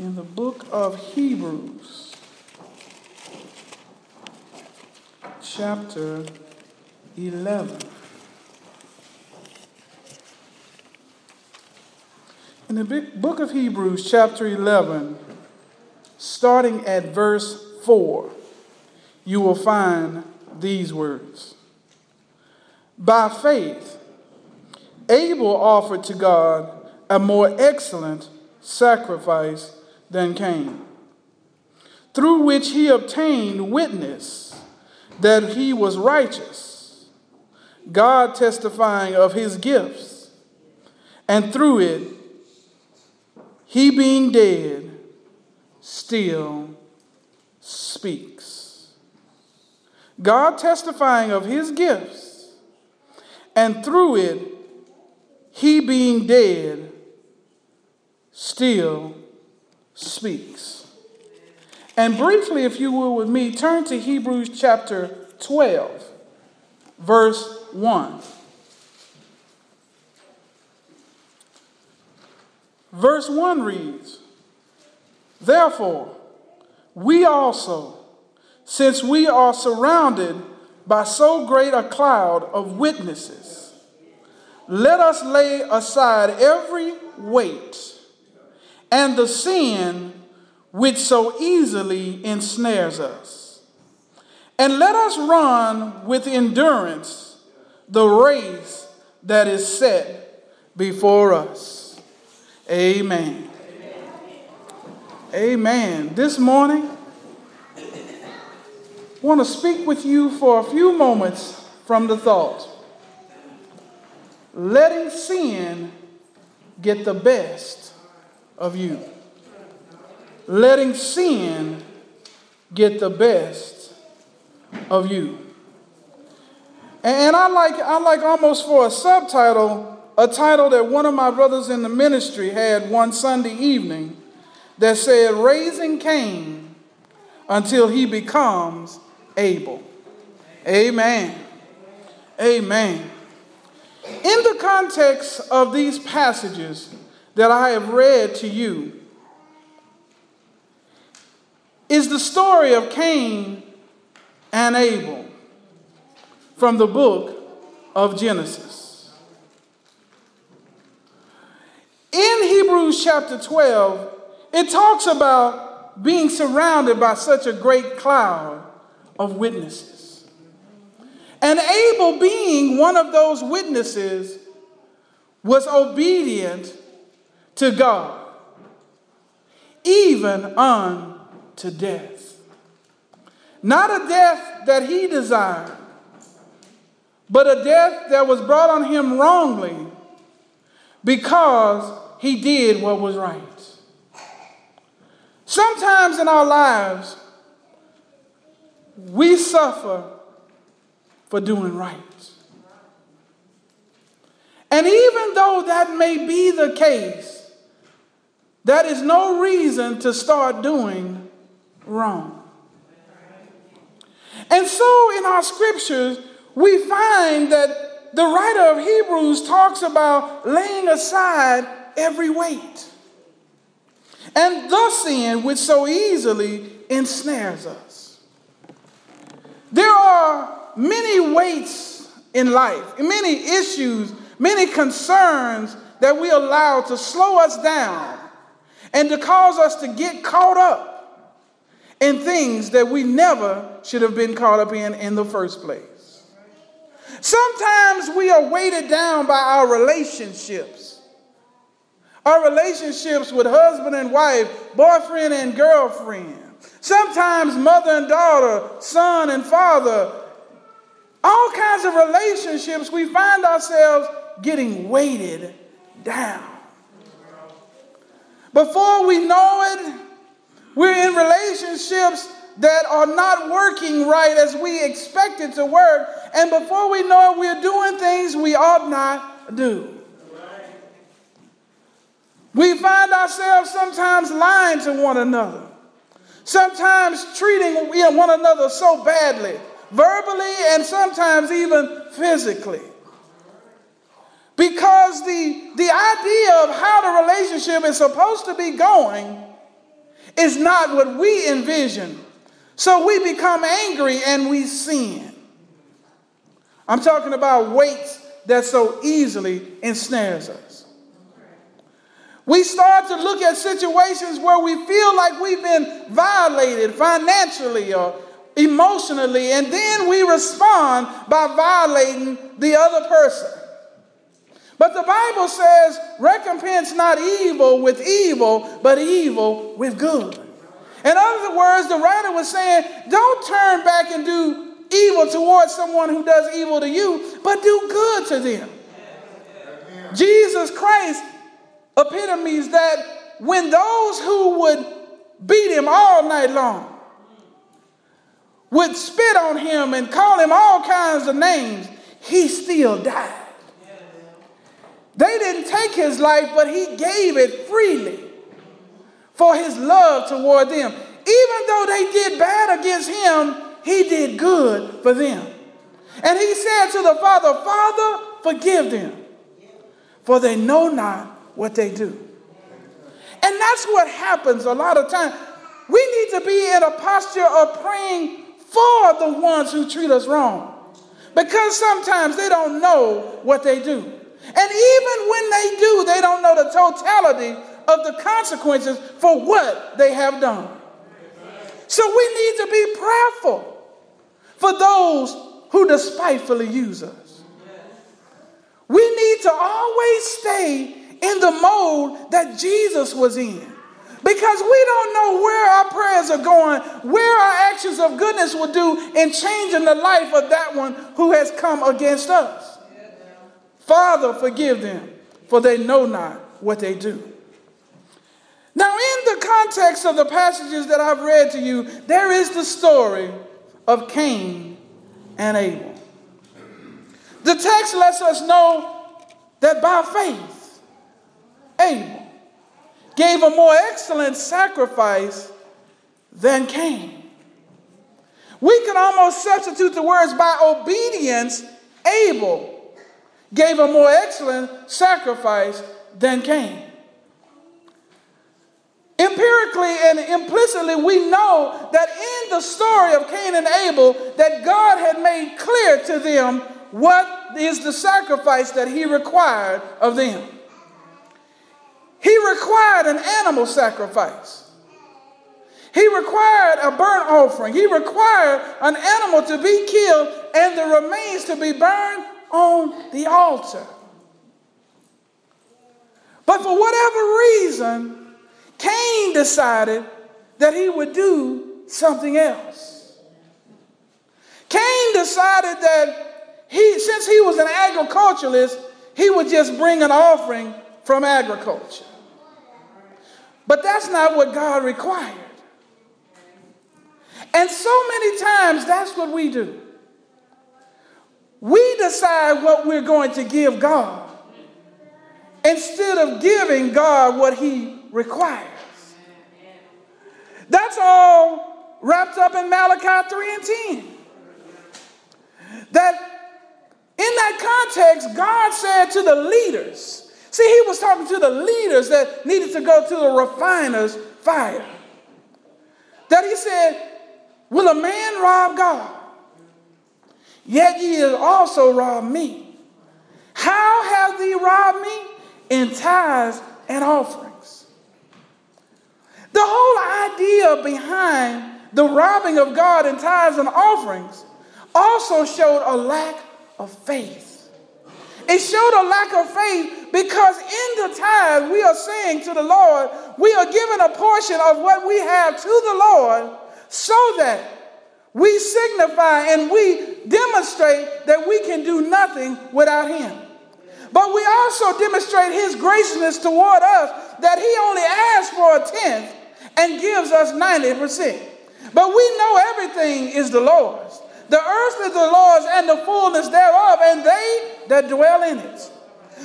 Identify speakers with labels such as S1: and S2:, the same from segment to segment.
S1: in the book of Hebrews, chapter 11. In the book of Hebrews, chapter 11, starting at verse 4, you will find these words By faith, Abel offered to God a more excellent sacrifice than Cain, through which he obtained witness that he was righteous, God testifying of his gifts, and through it, he being dead, still speaks. God testifying of his gifts, and through it, he being dead, still speaks. And briefly, if you will, with me, turn to Hebrews chapter 12, verse 1. Verse 1 reads, Therefore, we also, since we are surrounded by so great a cloud of witnesses, let us lay aside every weight and the sin which so easily ensnares us. And let us run with endurance the race that is set before us. Amen. Amen. This morning, I want to speak with you for a few moments from the thought letting sin get the best of you. Letting sin get the best of you. And I like, I like almost for a subtitle, a title that one of my brothers in the ministry had one Sunday evening that said, Raising Cain until he becomes Abel. Amen. Amen. In the context of these passages that I have read to you, is the story of Cain and Abel from the book of Genesis. In Hebrews chapter 12, it talks about being surrounded by such a great cloud of witnesses. And Abel, being one of those witnesses, was obedient to God, even unto death. Not a death that he desired, but a death that was brought on him wrongly because he did what was right. Sometimes in our lives, we suffer for doing right. And even though that may be the case, that is no reason to start doing wrong. And so in our scriptures, we find that the writer of Hebrews talks about laying aside every weight and the sin which so easily ensnares us. There are many weights in life, many issues, many concerns that we allow to slow us down and to cause us to get caught up in things that we never should have been caught up in in the first place. Sometimes we are weighted down by our relationships. Our relationships with husband and wife, boyfriend and girlfriend. Sometimes mother and daughter, son and father, all kinds of relationships, we find ourselves getting weighted down. Before we know it, we're in relationships that are not working right as we expect it to work. And before we know it, we're doing things we ought not do. We find ourselves sometimes lying to one another, sometimes treating one another so badly verbally and sometimes even physically. Because the, the idea of how the relationship is supposed to be going is not what we envision. So we become angry and we sin. I'm talking about weights that so easily ensnares us. We start to look at situations where we feel like we've been violated financially or emotionally, and then we respond by violating the other person. But the Bible says, recompense not evil with evil, but evil with good. In other words, the writer was saying, don't turn back and do evil towards someone who does evil to you, but do good to them. Jesus Christ epitomes that when those who would beat him all night long, would spit on him and call him all kinds of names, he still died. They didn't take his life, but he gave it freely for his love toward them. Even though they did bad against him, he did good for them. And he said to the Father, Father, forgive them, for they know not what they do. And that's what happens a lot of times. We need to be in a posture of praying for the ones who treat us wrong because sometimes they don't know what they do. And even when they do, they don't know the totality of the consequences for what they have done. So we need to be prayerful for those who despitefully use us. We need to always stay in the mode that Jesus was in. Because we don't know where our prayers are going, where our actions of goodness will do in changing the life of that one who has come against us. Father, forgive them, for they know not what they do. Now, in the context of the passages that I've read to you, there is the story of Cain and Abel. The text lets us know that by faith, Abel gave a more excellent sacrifice than Cain. We can almost substitute the words by obedience, Abel gave a more excellent sacrifice than Cain. Empirically and implicitly, we know that in the story of Cain and Abel, that God had made clear to them what is the sacrifice that he required of them. He required an animal sacrifice. He required a burnt offering. He required an animal to be killed and the remains to be burned on the altar. But for whatever reason, Cain decided that he would do something else. Cain decided that he, since he was an agriculturalist, he would just bring an offering from agriculture. But that's not what God required. And so many times, that's what we do. We decide what we're going to give God instead of giving God what He requires. That's all wrapped up in Malachi 3 and 10. That in that context, God said to the leaders, see, He was talking to the leaders that needed to go to the refiner's fire. That He said, Will a man rob God? Yet ye have also robbed me. How have thee robbed me? In tithes and offerings. The whole idea behind the robbing of God in tithes and offerings also showed a lack of faith. It showed a lack of faith because in the tithe we are saying to the Lord, we are giving a portion of what we have to the Lord so that we signify and we demonstrate that we can do nothing without Him. But we also demonstrate His graciousness toward us that He only asks for a tenth and gives us 90%. But we know everything is the Lord's. The earth is the Lord's and the fullness thereof, and they that dwell in it.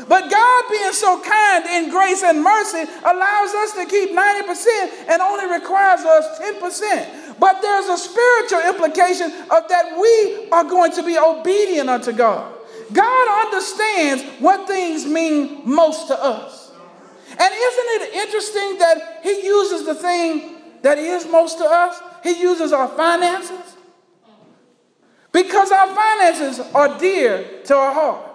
S1: But God, being so kind in grace and mercy, allows us to keep 90% and only requires us 10%. But there's a spiritual implication of that we are going to be obedient unto God. God understands what things mean most to us. And isn't it interesting that He uses the thing that is most to us? He uses our finances. Because our finances are dear to our heart.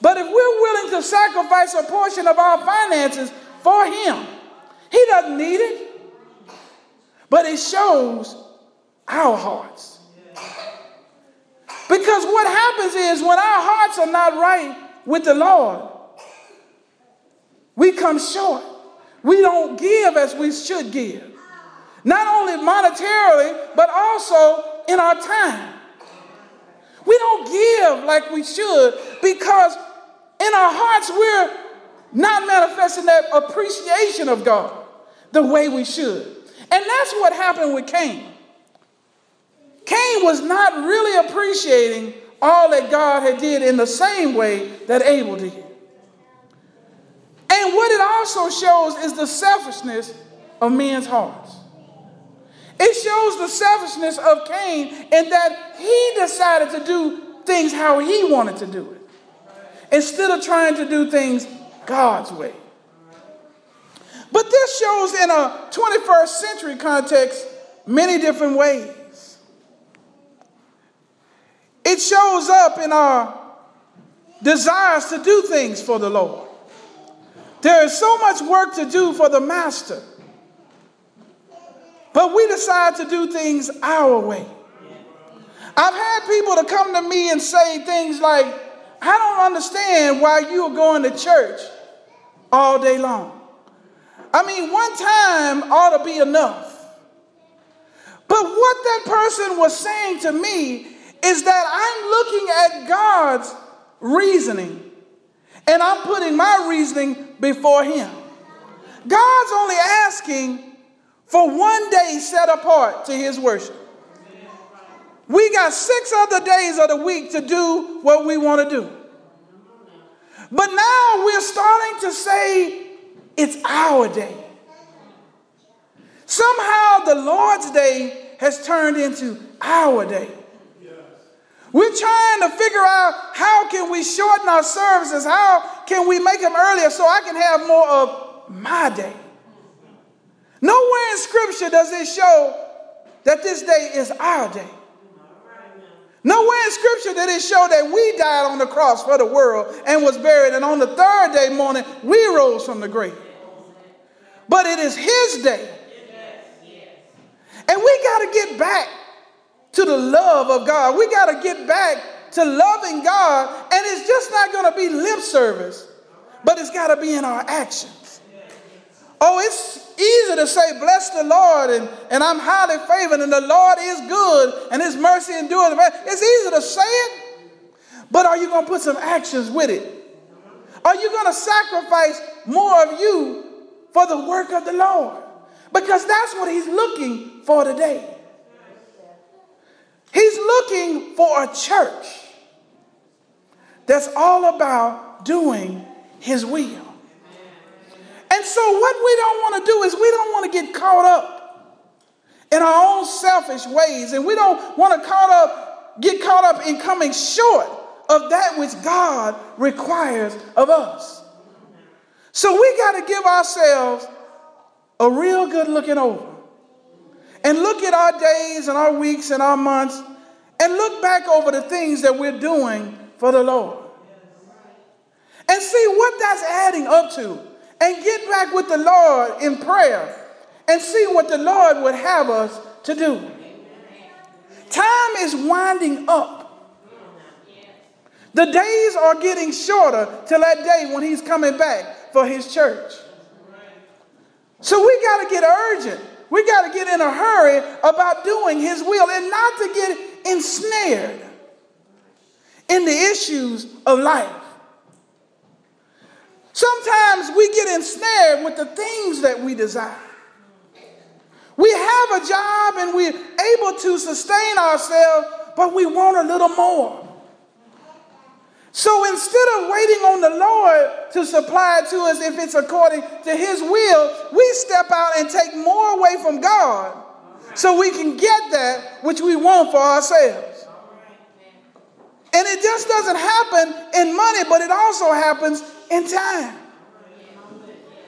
S1: But if we're willing to sacrifice a portion of our finances for Him, He doesn't need it. But it shows our hearts. Because what happens is when our hearts are not right with the Lord, we come short. We don't give as we should give. Not only monetarily, but also in our time. We don't give like we should because in our hearts we're not manifesting that appreciation of God the way we should. And that's what happened with Cain. Cain was not really appreciating all that God had did in the same way that Abel did. And what it also shows is the selfishness of men's hearts. It shows the selfishness of Cain in that he decided to do things how he wanted to do it instead of trying to do things God's way. But this shows in a 21st century context many different ways. It shows up in our desires to do things for the Lord. There is so much work to do for the Master, but we decide to do things our way. I've had people to come to me and say things like, I don't understand why you are going to church all day long. I mean, one time ought to be enough. But what that person was saying to me is that I'm looking at God's reasoning and I'm putting my reasoning before Him. God's only asking for one day set apart to His worship. We got six other days of the week to do what we want to do. But now we're starting to say it's our day. Somehow the Lord's day has turned into our day. We're trying to figure out how can we shorten our services? How can we make them earlier so I can have more of my day? Nowhere in scripture does it show that this day is our day. Nowhere in scripture did it show that we died on the cross for the world and was buried, and on the third day morning we rose from the grave. But it is his day. And we got to get back to the love of God. We got to get back to loving God. And it's just not going to be lip service, but it's got to be in our actions. Oh, it's easy to say, Bless the Lord, and, and I'm highly favored, and the Lord is good, and his mercy endures. It's easy to say it, but are you going to put some actions with it? Are you going to sacrifice more of you for the work of the Lord? Because that's what he's looking for today. He's looking for a church that's all about doing his will. And so, what we don't want to do is we don't want to get caught up in our own selfish ways, and we don't want to caught up, get caught up in coming short of that which God requires of us. So we got to give ourselves a real good looking over and look at our days and our weeks and our months and look back over the things that we're doing for the Lord and see what that's adding up to and get back with the Lord in prayer and see what the Lord would have us to do. Time is winding up. The days are getting shorter till that day when he's coming back for his church. So we got to get urgent. We got to get in a hurry about doing his will and not to get ensnared in the issues of life. Sometimes we get ensnared with the things that we desire. We have a job and we're able to sustain ourselves, but we want a little more. So instead of waiting on the Lord to supply it to us if it's according to His will, we step out and take more away from God so we can get that which we want for ourselves. And it just doesn't happen in money, but it also happens in time.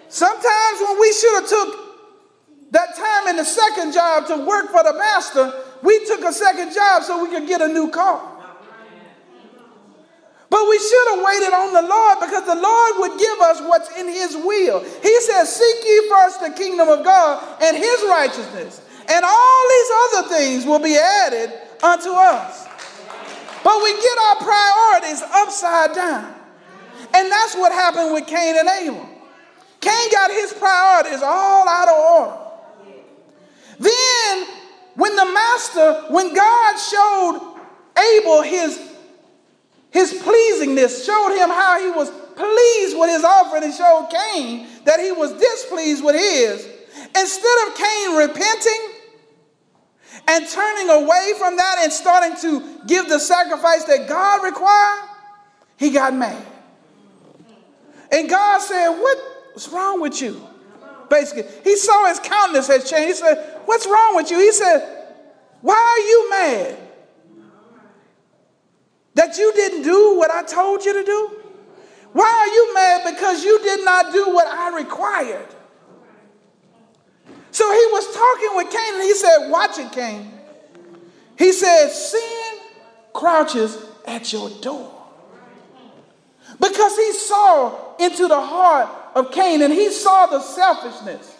S1: Sometimes when we should have took that time in the second job to work for the master, we took a second job so we could get a new car. But we should have waited on the Lord because the Lord would give us what's in His will. He says, Seek ye first the kingdom of God and His righteousness, and all these other things will be added unto us. But we get our priorities upside down. And that's what happened with Cain and Abel. Cain got his priorities all out of order. Then, when the master, when God showed Abel his, his pleasingness, showed him how he was pleased with his offering, and showed Cain that he was displeased with his, instead of Cain repenting and turning away from that and starting to give the sacrifice that God required, he got mad. And God said, What's wrong with you? Basically, he saw his countenance had changed. He said, What's wrong with you? He said, Why are you mad? That you didn't do what I told you to do? Why are you mad because you did not do what I required? So he was talking with Cain and he said, Watch it, Cain. He said, Sin crouches at your door. Because he saw into the heart of Cain and he saw the selfishness.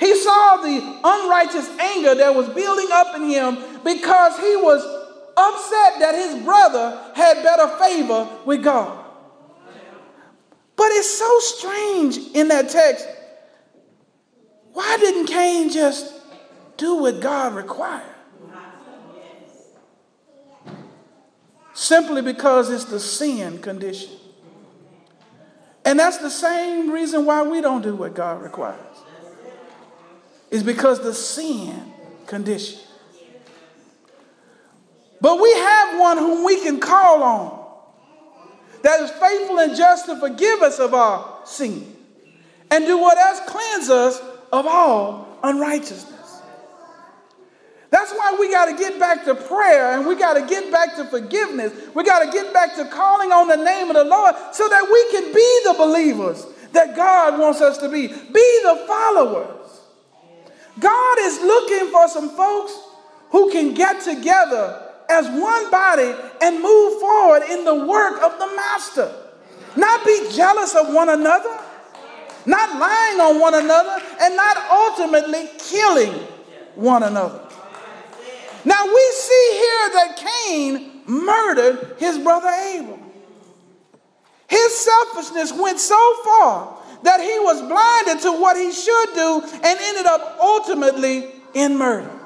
S1: He saw the unrighteous anger that was building up in him because he was upset that his brother had better favor with God. But it's so strange in that text. Why didn't Cain just do what God required? Simply because it's the sin condition. And that's the same reason why we don't do what God requires. Is because the sin condition. But we have one whom we can call on that is faithful and just to forgive us of our sin and do what else cleanse us of all unrighteousness. That's why we got to get back to prayer and we got to get back to forgiveness. We got to get back to calling on the name of the Lord so that we can be the believers that God wants us to be, be the followers. God is looking for some folks who can get together as one body and move forward in the work of the Master. Not be jealous of one another, not lying on one another, and not ultimately killing one another. Now we see here that Cain murdered his brother Abel. His selfishness went so far that he was blinded to what he should do and ended up ultimately in murder.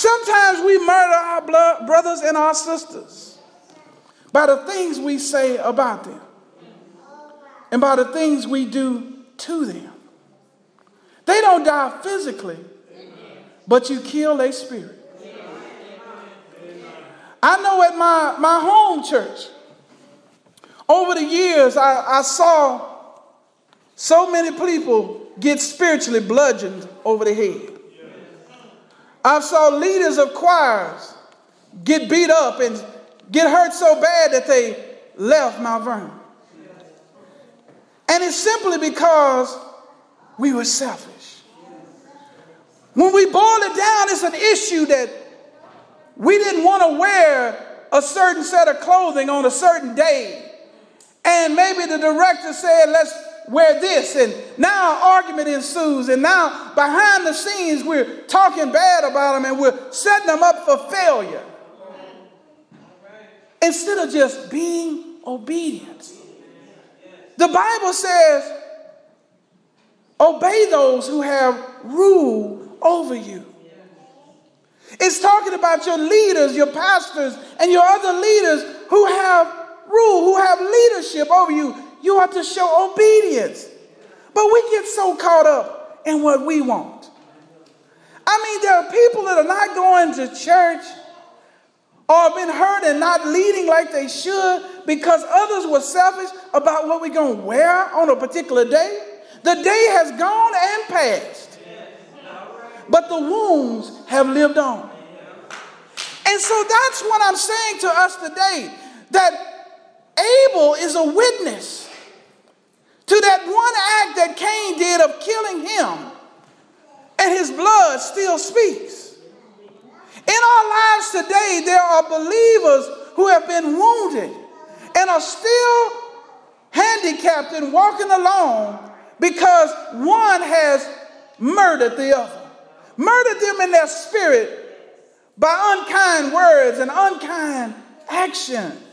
S1: Sometimes we murder our blood, brothers and our sisters by the things we say about them and by the things we do to them. They don't die physically, but you kill their spirit. I know at my, my home church, over the years, I, I saw so many people get spiritually bludgeoned over the head. I saw leaders of choirs get beat up and get hurt so bad that they left Mount Vernon. And it's simply because we were selfish. When we boil it down, it's an issue that we didn't want to wear a certain set of clothing on a certain day. And maybe the director said, let's wear this. And now argument ensues. And now behind the scenes, we're talking bad about them and we're setting them up for failure. Instead of just being obedient. The Bible says, obey those who have rule over you. It's talking about your leaders, your pastors, and your other leaders who have rule, who have leadership over you. You are to show obedience. But we get so caught up in what we want. I mean, there are people that are not going to church or have been hurt and not leading like they should because others were selfish about what we're going to wear on a particular day. The day has gone and passed but the wounds have lived on. And so that's what I'm saying to us today that Abel is a witness to that one act that Cain did of killing him, and his blood still speaks. In our lives today, there are believers who have been wounded and are still handicapped and walking alone because one has murdered the other, murdered them in their spirit by unkind words and unkind actions.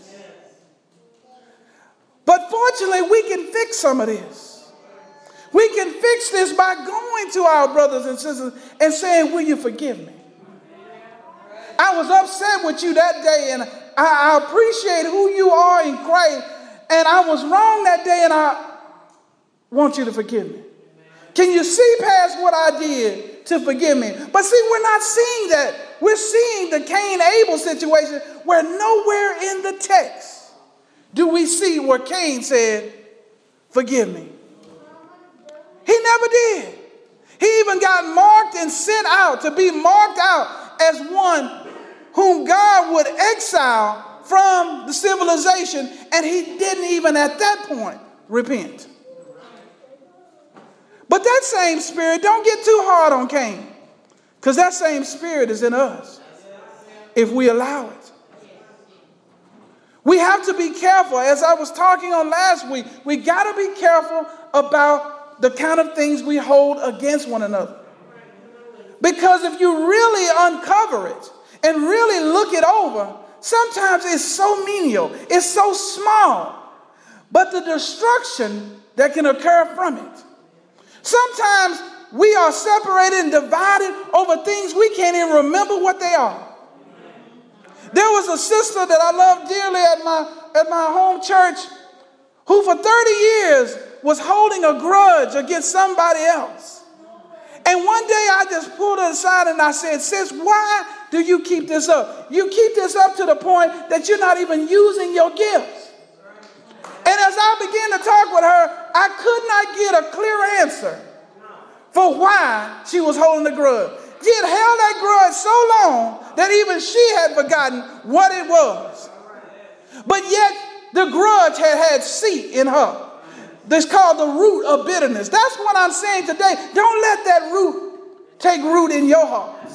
S1: But fortunately, we can fix some of this. We can fix this by going to our brothers and sisters and saying, Will you forgive me? I was upset with you that day, and I, appreciate who you are in Christ, and I was wrong that day, and I want you to forgive me. Can you see past what I did to forgive me? But see, we're not seeing that. We're seeing the Cain Abel situation where nowhere in the text do we see where Cain said, Forgive me. He never did. He even got marked and sent out to be marked out as one whom God would exile from the civilization, and he didn't even at that point repent. But that same spirit, don't get too hard on Cain, because that same spirit is in us if we allow it. We have to be careful. As I was talking on last week, we got to be careful about the kind of things we hold against one another. Because if you really uncover it and really look it over, sometimes it's so menial, it's so small, but the destruction that can occur from it. Sometimes we are separated and divided over things we can't even remember what they are. There was a sister that I loved dearly at my, at my home church who for 30 years was holding a grudge against somebody else. And one day I just pulled her aside and I said, Sis, why do you keep this up? You keep this up to the point that you're not even using your gifts. And as I began to talk with her, I could not get a clear answer for why she was holding the grudge. She had held that grudge so long that even she had forgotten what it was. But yet the grudge had had seat in her. This called the root of bitterness. That's what I'm saying today. Don't let that root take root in your heart.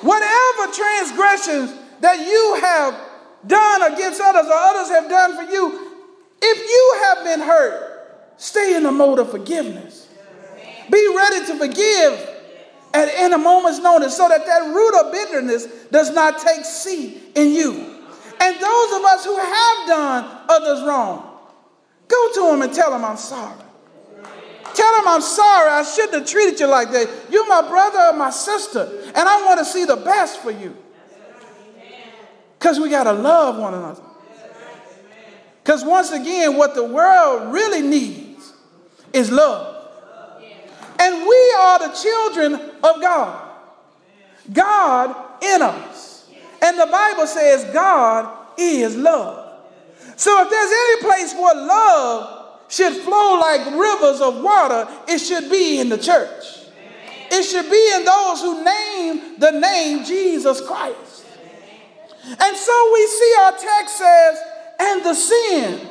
S1: Whatever transgressions that you have done against others or others have done for you, if you have been hurt, stay in the mode of forgiveness. Be ready to forgive at, in a moment's notice so that that root of bitterness does not take seed in you. And those of us who have done others wrong, go to them and tell them I'm sorry. Tell them I'm sorry. I shouldn't have treated you like that. You're my brother or my sister, and I want to see the best for you. Because we got to love one another. Because once again, what the world really needs is love. And we are the children of God. God in us. And the Bible says God is love. So if there's any place where love should flow like rivers of water, it should be in the church. It should be in those who name the name Jesus Christ. And so we see our text says, and the sin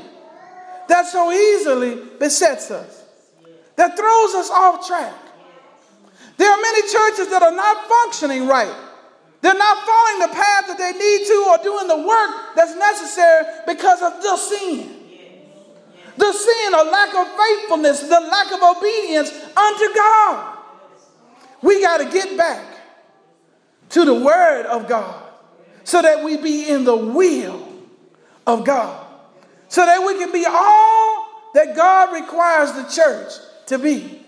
S1: that so easily besets us that throws us off track. There are many churches that are not functioning right. They're not following the path that they need to or doing the work that's necessary because of the sin. The sin, a lack of faithfulness, the lack of obedience unto God. We got to get back to the Word of God so that we be in the will of God, so that we can be all that God requires the church to be.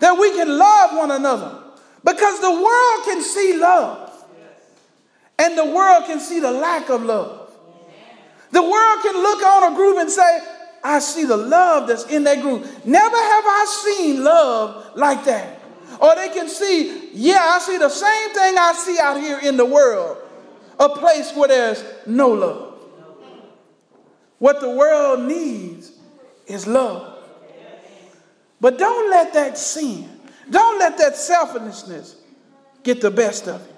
S1: That we can love one another. Because the world can see love. And the world can see the lack of love. The world can look on a group and say, I see the love that's in that group. Never have I seen love like that. Or they can see, yeah, I see the same thing I see out here in the world a place where there's no love. What the world needs is love. But don't let that sin, don't let that selfishness get the best of you.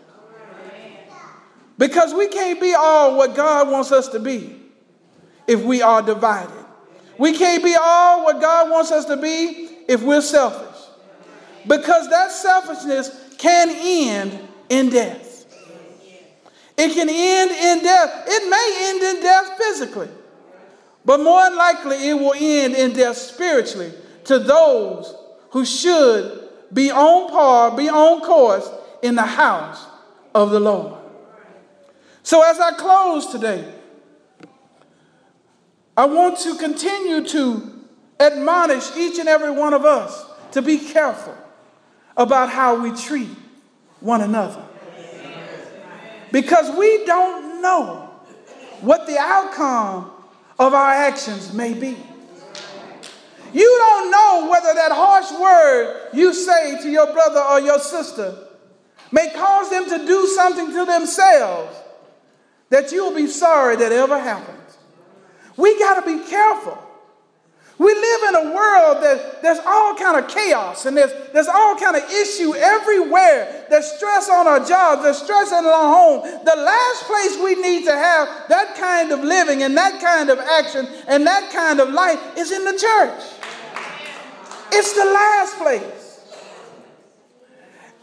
S1: Because we can't be all what God wants us to be if we are divided. We can't be all what God wants us to be if we're selfish. Because that selfishness can end in death. It can end in death. It may end in death physically, but more likely it will end in death spiritually to those who should be on par, be on course in the house of the Lord. So as I close today, I want to continue to admonish each and every one of us to be careful about how we treat one another. Because we don't know what the outcome of our actions may be. You don't know whether that harsh word you say to your brother or your sister may cause them to do something to themselves that you'll be sorry that ever happened. We got to be careful. We live in a world that there's all kind of chaos and there's, there's all kind of issue everywhere. There's stress on our jobs, there's stress in our home. The last place we need to have that kind of living and that kind of action and that kind of life is in the church. It's the last place.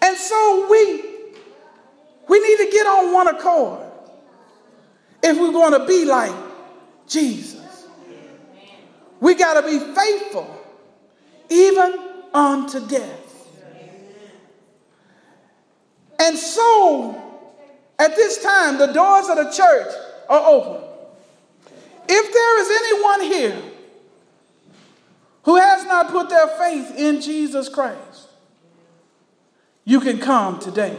S1: And so we we need to get on one accord if we're going to be like Jesus. We got to be faithful even unto death. And so, at this time, the doors of the church are open. If there is anyone here who has not put their faith in Jesus Christ, you can come today.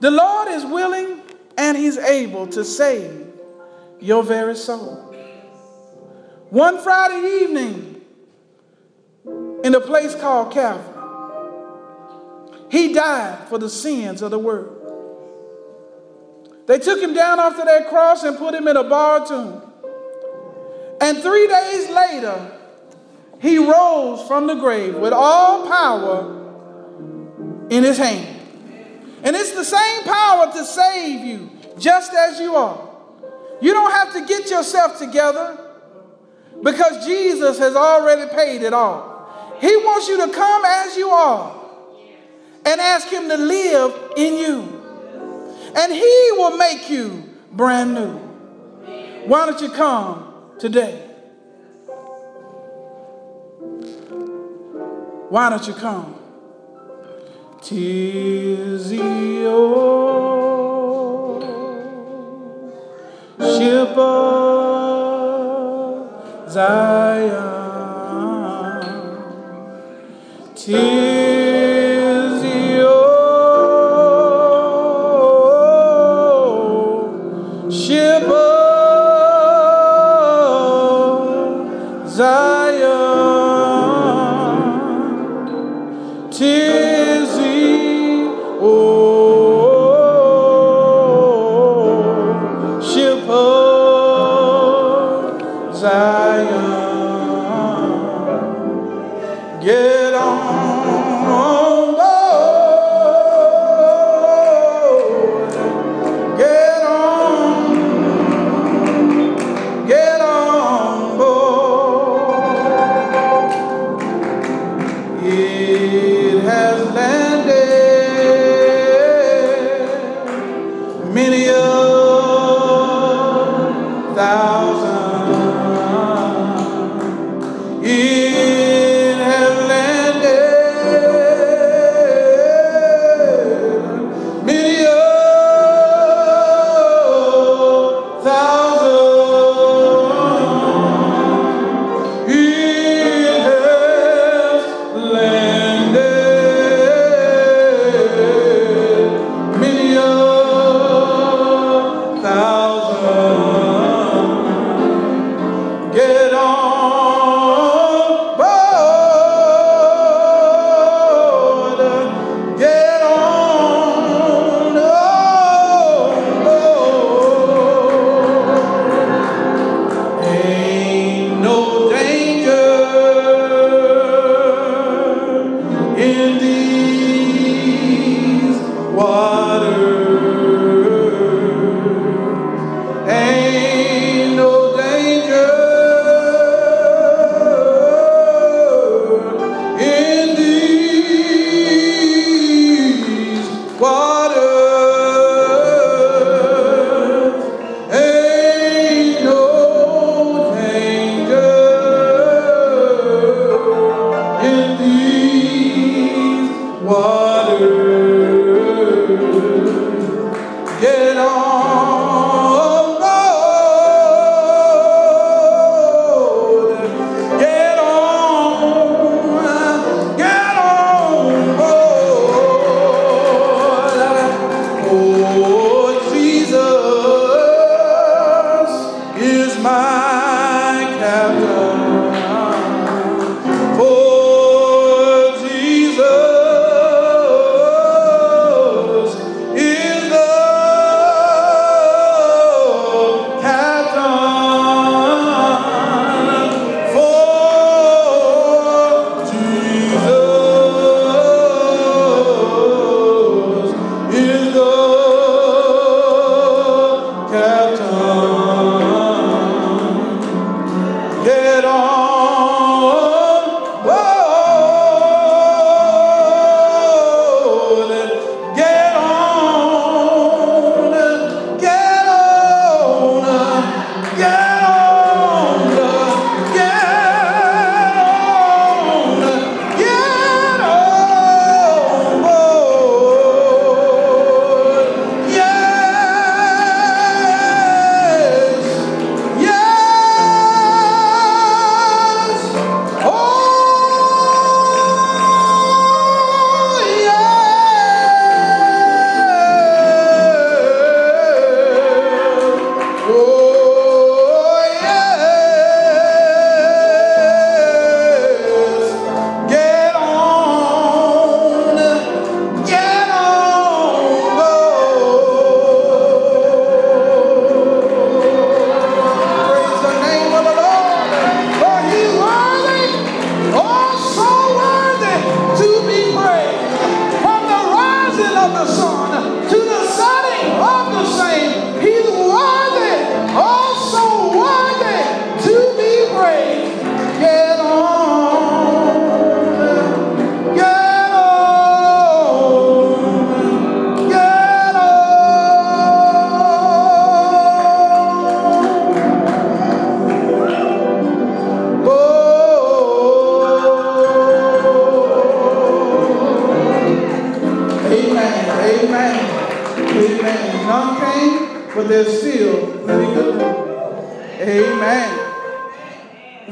S1: The Lord is willing and He's able to save your very soul. One Friday evening in a place called Calvary, he died for the sins of the world. They took him down off of that cross and put him in a borrowed tomb. And three days later, he rose from the grave with all power in his hand. And it's the same power to save you just as you are. You don't have to get yourself together. Because Jesus has already paid it all. He wants you to come as you are and ask Him to live in you. And He will make you brand new. Why don't you come today? Why don't you come? Tis the old ship of Zion.